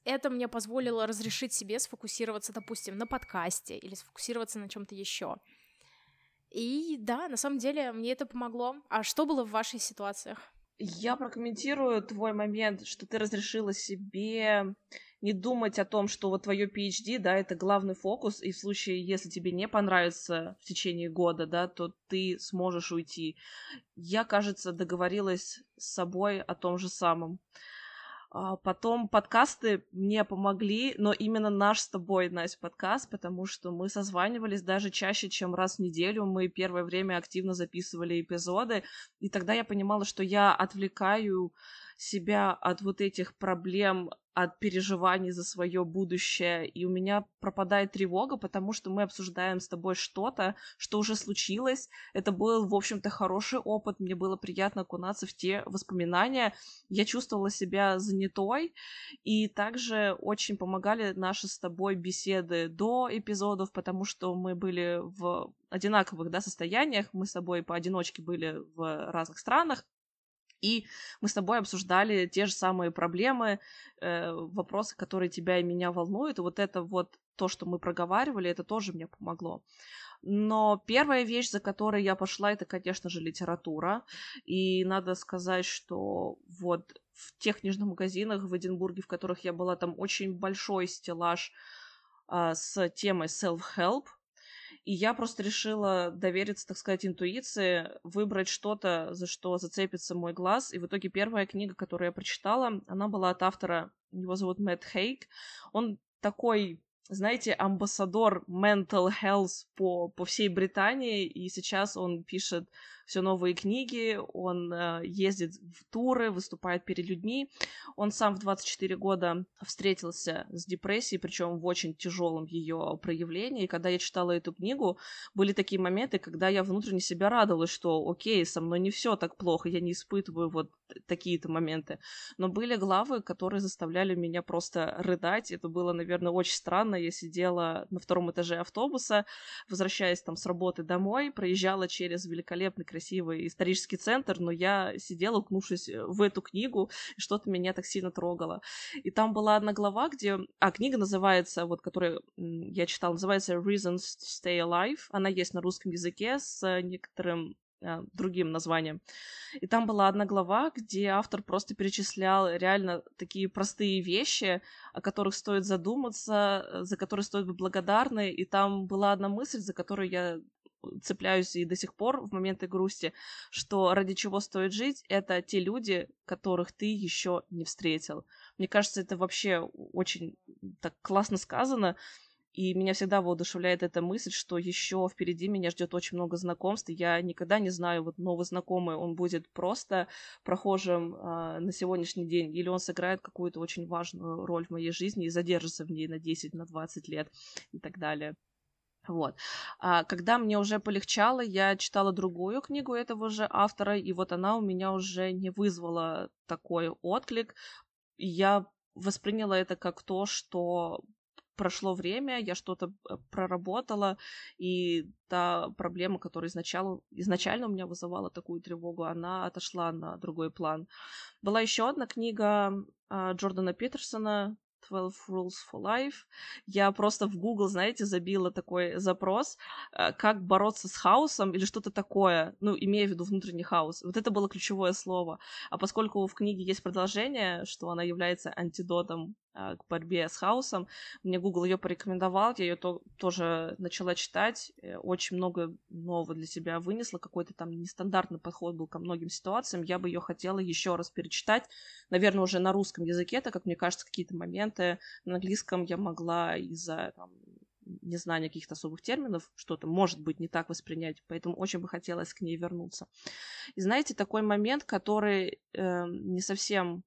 Это мне позволило разрешить себе сфокусироваться, допустим, на подкасте или сфокусироваться на чем-то еще. И да, на самом деле мне это помогло. А что было в вашей ситуациях? Я прокомментирую твой момент, что ты разрешила себе не думать о том, что вот твое PhD, да, это главный фокус, и в случае, если тебе не понравится в течение года, да, то ты сможешь уйти. Я, кажется, договорилась с собой о том же самом. А потом подкасты мне помогли, но именно наш с тобой, Настя, подкаст, потому что мы созванивались даже чаще, чем раз в неделю. Мы первое время активно записывали эпизоды, и тогда я понимала, что я отвлекаю себя от вот этих проблем, от переживаний за свое будущее, и у меня пропадает тревога, потому что мы обсуждаем с тобой что-то, что уже случилось. Это был, в общем-то, хороший опыт, мне было приятно окунаться в те воспоминания. Я чувствовала себя занятой, и также очень помогали наши с тобой беседы до эпизодов, потому что мы были в одинаковых да, состояниях, мы с тобой поодиночке были в разных странах, и мы с тобой обсуждали те же самые проблемы, э, вопросы, которые тебя и меня волнуют. И вот это вот то, что мы проговаривали, это тоже мне помогло. Но первая вещь, за которой я пошла, это, конечно же, литература. И надо сказать, что вот в тех книжных магазинах в Эдинбурге, в которых я была, там очень большой стеллаж а, с темой self-help, и я просто решила довериться, так сказать, интуиции, выбрать что-то, за что зацепится мой глаз. И в итоге первая книга, которую я прочитала, она была от автора, его зовут Мэтт Хейк. Он такой знаете, амбассадор mental health по, по всей Британии, и сейчас он пишет все новые книги, он э, ездит в туры, выступает перед людьми. Он сам в 24 года встретился с депрессией, причем в очень тяжелом ее проявлении. И когда я читала эту книгу, были такие моменты, когда я внутренне себя радовалась, что окей, со мной не все так плохо, я не испытываю вот такие-то моменты. Но были главы, которые заставляли меня просто рыдать. Это было, наверное, очень странно. Я сидела на втором этаже автобуса, возвращаясь там с работы домой, проезжала через великолепный красивый исторический центр, но я сидела, укнувшись э, в эту книгу, и что-то меня так сильно трогало. И там была одна глава, где... А, книга называется, вот, которую я читала, называется Reasons to Stay Alive. Она есть на русском языке с некоторым другим названием. И там была одна глава, где автор просто перечислял реально такие простые вещи, о которых стоит задуматься, э, за которые стоит быть благодарны. И там была одна мысль, за которую я цепляюсь и до сих пор в моменты грусти, что ради чего стоит жить, это те люди, которых ты еще не встретил. Мне кажется, это вообще очень так классно сказано, и меня всегда воодушевляет эта мысль, что еще впереди меня ждет очень много знакомств. Я никогда не знаю, вот новый знакомый, он будет просто прохожим э, на сегодняшний день, или он сыграет какую-то очень важную роль в моей жизни и задержится в ней на 10, на 20 лет и так далее. Вот. А когда мне уже полегчало, я читала другую книгу этого же автора, и вот она у меня уже не вызвала такой отклик. Я восприняла это как то, что прошло время, я что-то э, проработала, и та проблема, которая изначально, изначально у меня вызывала такую тревогу, она отошла на другой план. Была еще одна книга а, Джордана Питерсона 12 Rules for Life. Я просто в Google, знаете, забила такой запрос, э, как бороться с хаосом или что-то такое, ну, имея в виду внутренний хаос. Вот это было ключевое слово. А поскольку в книге есть продолжение, что она является антидотом к борьбе с хаосом. Мне Google ее порекомендовал, я ее то, тоже начала читать, э, очень много нового для себя вынесла, какой-то там нестандартный подход был ко многим ситуациям, я бы ее хотела еще раз перечитать, наверное, уже на русском языке, так как мне кажется, какие-то моменты на английском я могла из-за там, незнания каких-то особых терминов, что-то может быть не так воспринять, поэтому очень бы хотелось к ней вернуться. И знаете, такой момент, который э, не совсем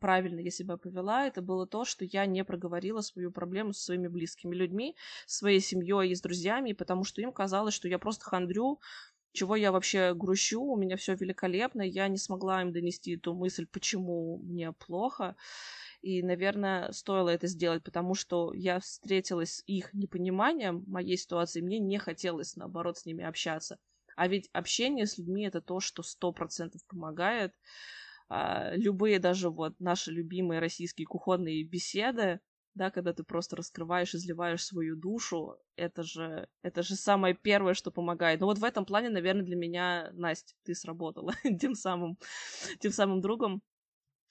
правильно я себя повела, это было то, что я не проговорила свою проблему со своими близкими людьми, своей семьей и с друзьями, потому что им казалось, что я просто хандрю, чего я вообще грущу, у меня все великолепно, я не смогла им донести эту мысль, почему мне плохо. И, наверное, стоило это сделать, потому что я встретилась с их непониманием моей ситуации, мне не хотелось, наоборот, с ними общаться. А ведь общение с людьми это то, что сто процентов помогает любые даже вот наши любимые российские кухонные беседы, да, когда ты просто раскрываешь, изливаешь свою душу, это же, это же самое первое, что помогает. Но вот в этом плане, наверное, для меня, Настя, ты сработала [LAUGHS] тем самым, тем самым другом,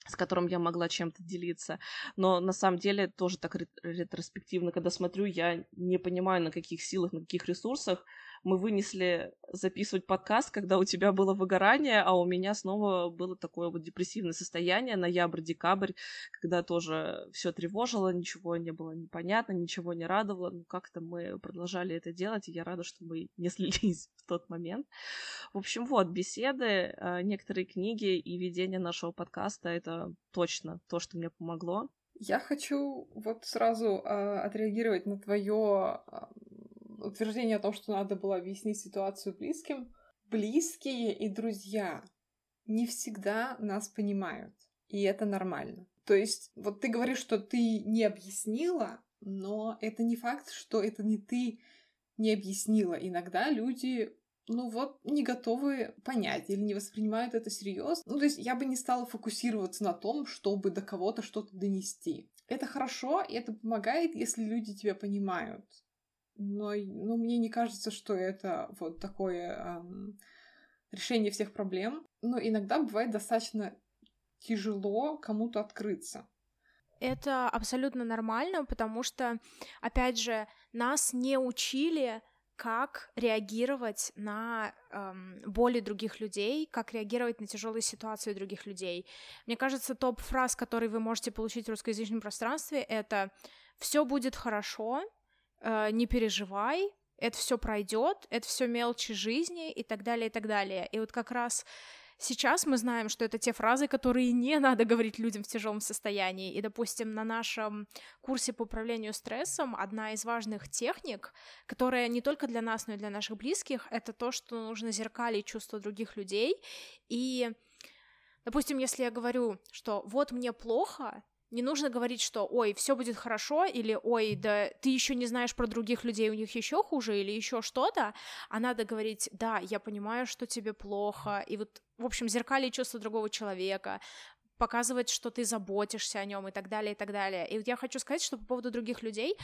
с которым я могла чем-то делиться. Но на самом деле тоже так ретроспективно, когда смотрю, я не понимаю, на каких силах, на каких ресурсах мы вынесли записывать подкаст, когда у тебя было выгорание, а у меня снова было такое вот депрессивное состояние, ноябрь-декабрь, когда тоже все тревожило, ничего не было непонятно, ничего не радовало. Ну, как-то мы продолжали это делать, и я рада, что мы не [LAUGHS] слились в тот момент. В общем, вот, беседы, а, некоторые книги и ведение нашего подкаста — это точно то, что мне помогло. Я хочу вот сразу э, отреагировать на твое утверждение о том, что надо было объяснить ситуацию близким, близкие и друзья не всегда нас понимают, и это нормально. То есть, вот ты говоришь, что ты не объяснила, но это не факт, что это не ты не объяснила. Иногда люди ну вот, не готовы понять или не воспринимают это серьезно. Ну, то есть я бы не стала фокусироваться на том, чтобы до кого-то что-то донести. Это хорошо, и это помогает, если люди тебя понимают но ну, мне не кажется, что это вот такое эм, решение всех проблем. Но иногда бывает достаточно тяжело кому-то открыться. Это абсолютно нормально, потому что, опять же, нас не учили как реагировать на эм, боли других людей, как реагировать на тяжелые ситуации других людей. Мне кажется, топ фраз, которые вы можете получить в русскоязычном пространстве, это все будет хорошо, не переживай, это все пройдет, это все мелочи жизни и так далее, и так далее. И вот как раз Сейчас мы знаем, что это те фразы, которые не [LAUGHS] надо говорить людям в тяжелом состоянии. И, допустим, на нашем курсе по управлению стрессом одна из важных техник, которая не только для нас, но и для наших близких, это то, что нужно зеркалить чувства других людей. И, допустим, если я говорю, что вот мне плохо, не нужно говорить, что ой, все будет хорошо, или ой, да ты еще не знаешь про других людей, у них еще хуже, или еще что-то, а надо говорить, да, я понимаю, что тебе плохо, и вот, в общем, зеркали чувства другого человека, показывать, что ты заботишься о нем и так далее, и так далее. И вот я хочу сказать, что по поводу других людей,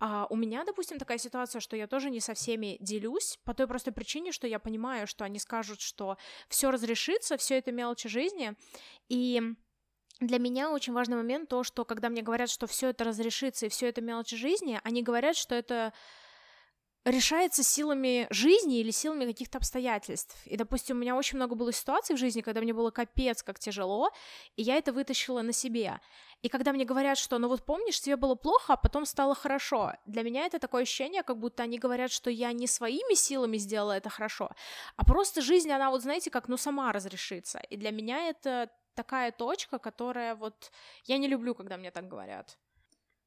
а, у меня, допустим, такая ситуация, что я тоже не со всеми делюсь, по той простой причине, что я понимаю, что они скажут, что все разрешится, все это мелочи жизни, и для меня очень важный момент то, что когда мне говорят, что все это разрешится и все это мелочи жизни, они говорят, что это решается силами жизни или силами каких-то обстоятельств. И, допустим, у меня очень много было ситуаций в жизни, когда мне было капец как тяжело, и я это вытащила на себе. И когда мне говорят, что, ну вот помнишь, тебе было плохо, а потом стало хорошо, для меня это такое ощущение, как будто они говорят, что я не своими силами сделала это хорошо, а просто жизнь, она вот, знаете, как, ну, сама разрешится. И для меня это такая точка, которая вот... Я не люблю, когда мне так говорят.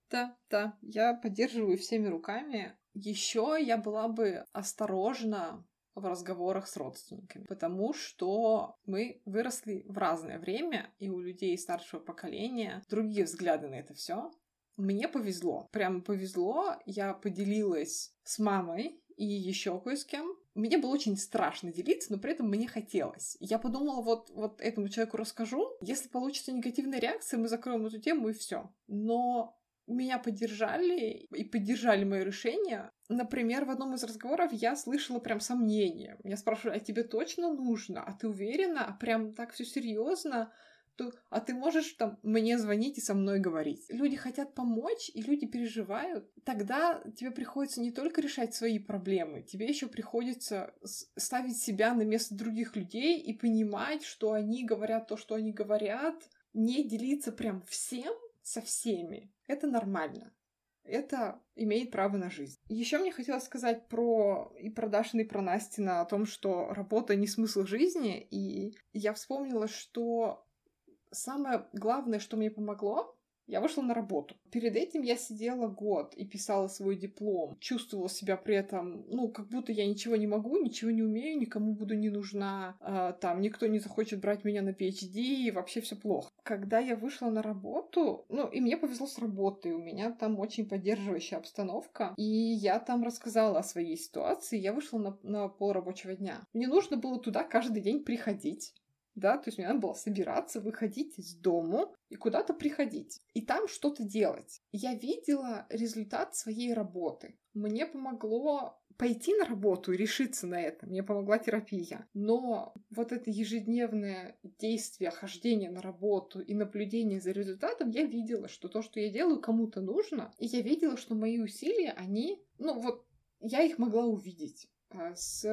Да, да, я поддерживаю всеми руками. Еще я была бы осторожна в разговорах с родственниками, потому что мы выросли в разное время, и у людей старшего поколения другие взгляды на это все. Мне повезло, прямо повезло. Я поделилась с мамой и еще кое с кем мне было очень страшно делиться, но при этом мне хотелось. Я подумала, вот, вот этому человеку расскажу. Если получится негативная реакция, мы закроем эту тему и все. Но меня поддержали и поддержали мое решение. Например, в одном из разговоров я слышала прям сомнения. Меня спрашивали, а тебе точно нужно? А ты уверена? А прям так все серьезно? То, а ты можешь там мне звонить и со мной говорить. Люди хотят помочь, и люди переживают. Тогда тебе приходится не только решать свои проблемы, тебе еще приходится ставить себя на место других людей и понимать, что они говорят то, что они говорят, не делиться прям всем со всеми. Это нормально это имеет право на жизнь. Еще мне хотелось сказать про и про Дашина, и про Настина о том, что работа не смысл жизни, и я вспомнила, что самое главное, что мне помогло, я вышла на работу. Перед этим я сидела год и писала свой диплом. Чувствовала себя при этом, ну, как будто я ничего не могу, ничего не умею, никому буду не нужна, э, там, никто не захочет брать меня на PhD, и вообще все плохо. Когда я вышла на работу, ну, и мне повезло с работой, у меня там очень поддерживающая обстановка, и я там рассказала о своей ситуации, я вышла на, на полрабочего дня. Мне нужно было туда каждый день приходить да, то есть мне надо было собираться, выходить из дому и куда-то приходить, и там что-то делать. Я видела результат своей работы. Мне помогло пойти на работу и решиться на это. Мне помогла терапия. Но вот это ежедневное действие, хождение на работу и наблюдение за результатом, я видела, что то, что я делаю, кому-то нужно. И я видела, что мои усилия, они, ну вот, я их могла увидеть. А с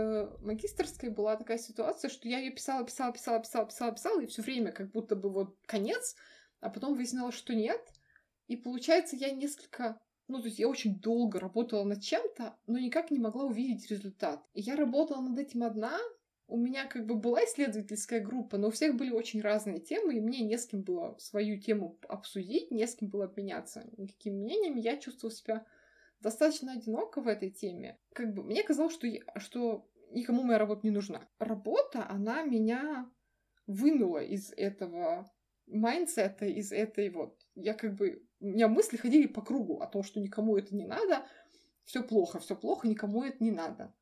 магистрской была такая ситуация, что я ее писала, писала, писала, писала, писала, писала, и все время как будто бы вот конец, а потом выяснилось, что нет. И получается, я несколько ну, то есть я очень долго работала над чем-то, но никак не могла увидеть результат. И я работала над этим одна, у меня как бы была исследовательская группа, но у всех были очень разные темы, и мне не с кем было свою тему обсудить, не с кем было обменяться никакими мнениями. Я чувствовала себя достаточно одиноко в этой теме. Как бы мне казалось, что, я, что никому моя работа не нужна. Работа, она меня вынула из этого mindset а, из этой вот... Я как бы... У меня мысли ходили по кругу о том, что никому это не надо, все плохо, все плохо, никому это не надо.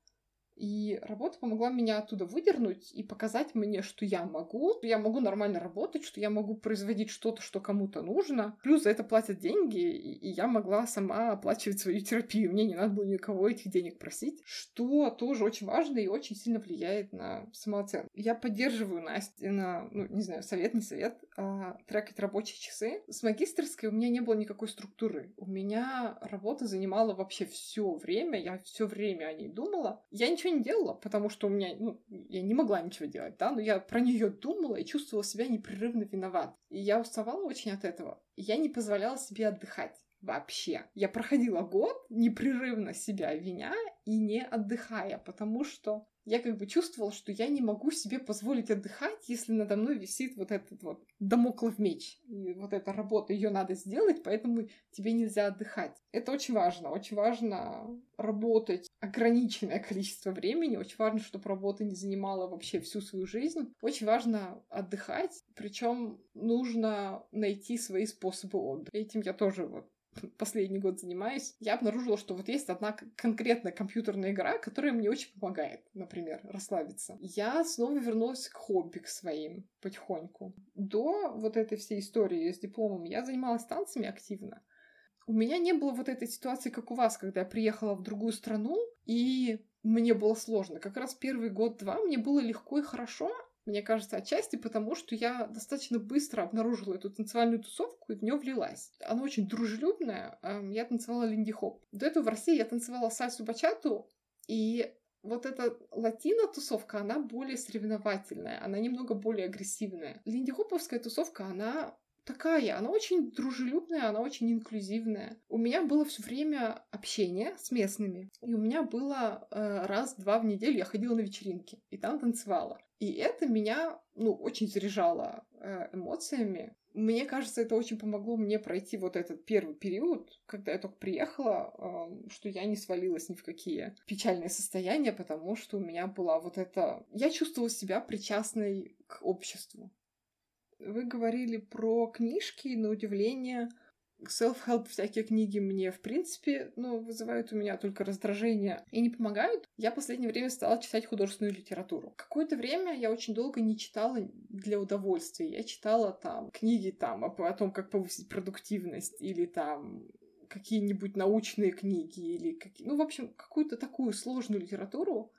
И работа помогла меня оттуда выдернуть и показать мне, что я могу, что я могу нормально работать, что я могу производить что-то, что кому-то нужно. Плюс за это платят деньги, и, я могла сама оплачивать свою терапию. Мне не надо было никого этих денег просить, что тоже очень важно и очень сильно влияет на самооценку. Я поддерживаю Настю на, ну, не знаю, совет, не совет, а, трекать рабочие часы. С магистрской у меня не было никакой структуры. У меня работа занимала вообще все время, я все время о ней думала. Я ничего не делала, потому что у меня, ну, я не могла ничего делать, да, но я про нее думала и чувствовала себя непрерывно виноват. И я уставала очень от этого. Я не позволяла себе отдыхать вообще. Я проходила год непрерывно себя виня и не отдыхая, потому что я как бы чувствовала, что я не могу себе позволить отдыхать, если надо мной висит вот этот вот домоклов меч. И вот эта работа, ее надо сделать, поэтому тебе нельзя отдыхать. Это очень важно. Очень важно работать ограниченное количество времени. Очень важно, чтобы работа не занимала вообще всю свою жизнь. Очень важно отдыхать. Причем нужно найти свои способы отдыха. Этим я тоже вот [LAUGHS] последний год занимаюсь, я обнаружила, что вот есть одна конкретная компьютерная игра, которая мне очень помогает, например, расслабиться. Я снова вернулась к хобби к своим потихоньку. До вот этой всей истории с дипломом я занималась танцами активно. У меня не было вот этой ситуации, как у вас, когда я приехала в другую страну, и мне было сложно. Как раз первый год-два мне было легко и хорошо, мне кажется, отчасти потому, что я достаточно быстро обнаружила эту танцевальную тусовку и в нее влилась. Она очень дружелюбная. Я танцевала линди-хоп. До этого в России я танцевала сальсу бачату, и вот эта латино-тусовка, она более соревновательная, она немного более агрессивная. Линди-хоповская тусовка, она такая, она очень дружелюбная, она очень инклюзивная. У меня было все время общение с местными, и у меня было э, раз-два в неделю я ходила на вечеринки и там танцевала. И это меня, ну, очень заряжало э, эмоциями. Мне кажется, это очень помогло мне пройти вот этот первый период, когда я только приехала, э, что я не свалилась ни в какие печальные состояния, потому что у меня была вот эта... Я чувствовала себя причастной к обществу. Вы говорили про книжки, на удивление, self-help всякие книги мне, в принципе, ну, вызывают у меня только раздражение и не помогают. Я в последнее время стала читать художественную литературу. Какое-то время я очень долго не читала для удовольствия. Я читала там книги там о том, как повысить продуктивность или там какие-нибудь научные книги или какие... Ну, в общем, какую-то такую сложную литературу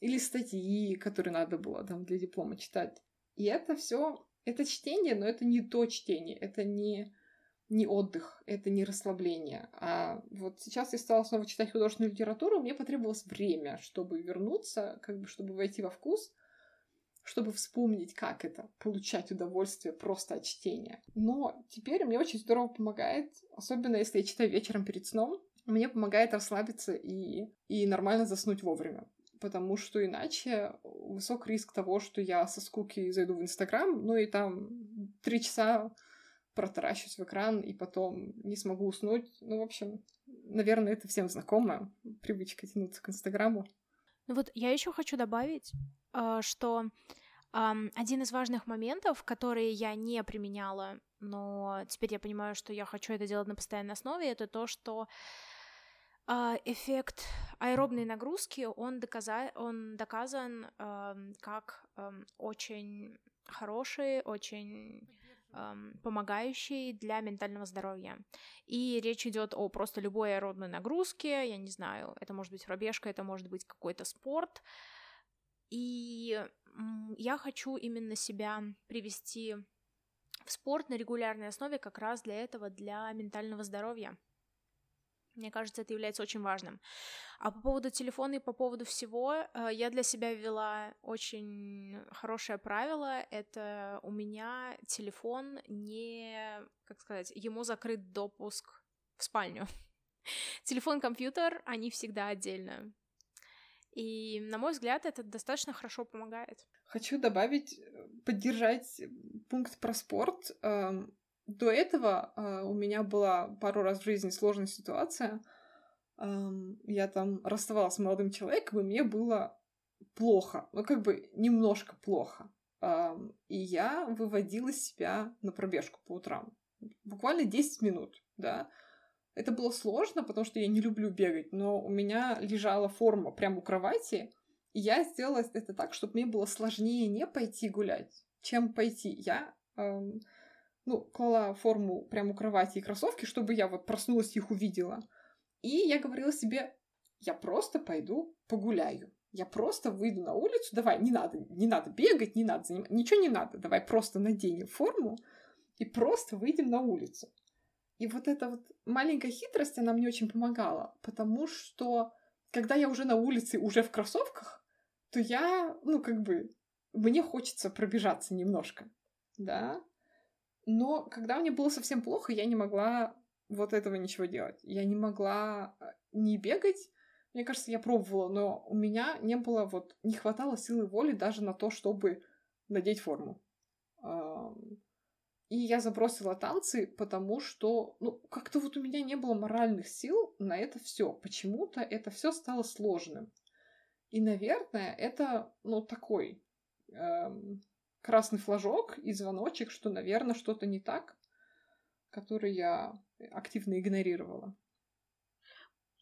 или статьи, которые надо было там для диплома читать. И это все это чтение, но это не то чтение, это не не отдых, это не расслабление. А вот сейчас я стала снова читать художественную литературу, мне потребовалось время, чтобы вернуться, как бы чтобы войти во вкус, чтобы вспомнить, как это, получать удовольствие просто от чтения. Но теперь мне очень здорово помогает, особенно если я читаю вечером перед сном, мне помогает расслабиться и, и нормально заснуть вовремя. Потому что иначе высок риск того, что я со скуки зайду в Инстаграм, ну и там три часа протаращусь в экран и потом не смогу уснуть. Ну, в общем, наверное, это всем знакомо, привычка тянуться к Инстаграму. Ну вот я еще хочу добавить, а, что один из важных моментов, которые я не применяла, но теперь я понимаю, что я хочу это делать на постоянной основе, это то, что эффект аэробной нагрузки, он, доказа... он доказан как очень хороший, очень помогающий для ментального здоровья. И речь идет о просто любой аэробной нагрузке, я не знаю, это может быть пробежка, это может быть какой-то спорт. И я хочу именно себя привести в спорт на регулярной основе как раз для этого, для ментального здоровья. Мне кажется, это является очень важным. А по поводу телефона и по поводу всего, э, я для себя ввела очень хорошее правило. Это у меня телефон не, как сказать, ему закрыт допуск в спальню. [LAUGHS] Телефон, компьютер, они всегда отдельно. И, на мой взгляд, это достаточно хорошо помогает. Хочу добавить, э, поддержать пункт про спорт. До этого э, у меня была пару раз в жизни сложная ситуация. Эм, я там расставалась с молодым человеком, и мне было плохо. Ну, как бы немножко плохо. Эм, и я выводила себя на пробежку по утрам. Буквально 10 минут, да. Это было сложно, потому что я не люблю бегать, но у меня лежала форма прямо у кровати, я сделала это так, чтобы мне было сложнее не пойти гулять, чем пойти. Я эм, ну, клала форму прямо у кровати и кроссовки, чтобы я вот проснулась и их увидела. И я говорила себе, я просто пойду погуляю. Я просто выйду на улицу, давай, не надо, не надо бегать, не надо заниматься, ничего не надо, давай просто наденем форму и просто выйдем на улицу. И вот эта вот маленькая хитрость, она мне очень помогала, потому что когда я уже на улице, уже в кроссовках, то я, ну, как бы, мне хочется пробежаться немножко, да. Но когда мне было совсем плохо, я не могла вот этого ничего делать. Я не могла э, не бегать. Мне кажется, я пробовала, но у меня не было вот, не хватало силы воли даже на то, чтобы надеть форму. И я забросила танцы, потому что, ну, как-то вот у меня не было моральных сил на это все. Почему-то это все стало сложным. И, наверное, это, ну, такой эм, красный флажок и звоночек, что, наверное, что-то не так, который я активно игнорировала.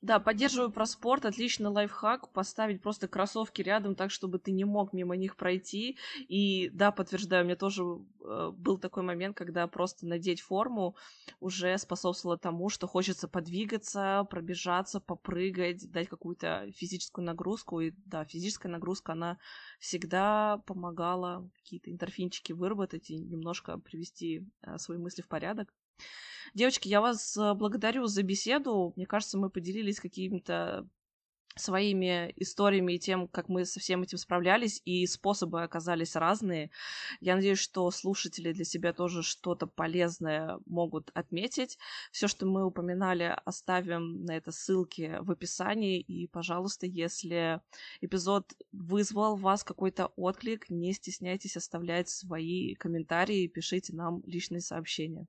Да, поддерживаю про спорт. Отличный лайфхак. Поставить просто кроссовки рядом так, чтобы ты не мог мимо них пройти. И да, подтверждаю, у меня тоже э, был такой момент, когда просто надеть форму уже способствовало тому, что хочется подвигаться, пробежаться, попрыгать, дать какую-то физическую нагрузку. И да, физическая нагрузка, она всегда помогала какие-то интерфинчики выработать и немножко привести э, свои мысли в порядок. Девочки, я вас э, благодарю за беседу. Мне кажется, мы поделились какими-то своими историями и тем, как мы со всем этим справлялись, и способы оказались разные. Я надеюсь, что слушатели для себя тоже что-то полезное могут отметить. Все, что мы упоминали, оставим на это ссылки в описании. И, пожалуйста, если эпизод вызвал вас какой-то отклик, не стесняйтесь оставлять свои комментарии, пишите нам личные сообщения.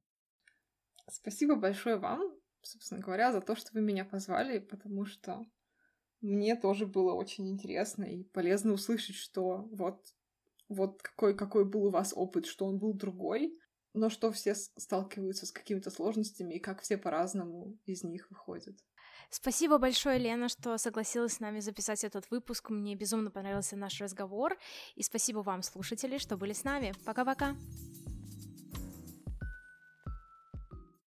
Спасибо большое вам, собственно говоря, за то, что вы меня позвали, потому что мне тоже было очень интересно и полезно услышать, что вот, вот какой, какой был у вас опыт, что он был другой, но что все сталкиваются с какими-то сложностями и как все по-разному из них выходят. Спасибо большое, Лена, что согласилась с нами записать этот выпуск. Мне безумно понравился наш разговор. И спасибо вам, слушатели, что были с нами. Пока-пока.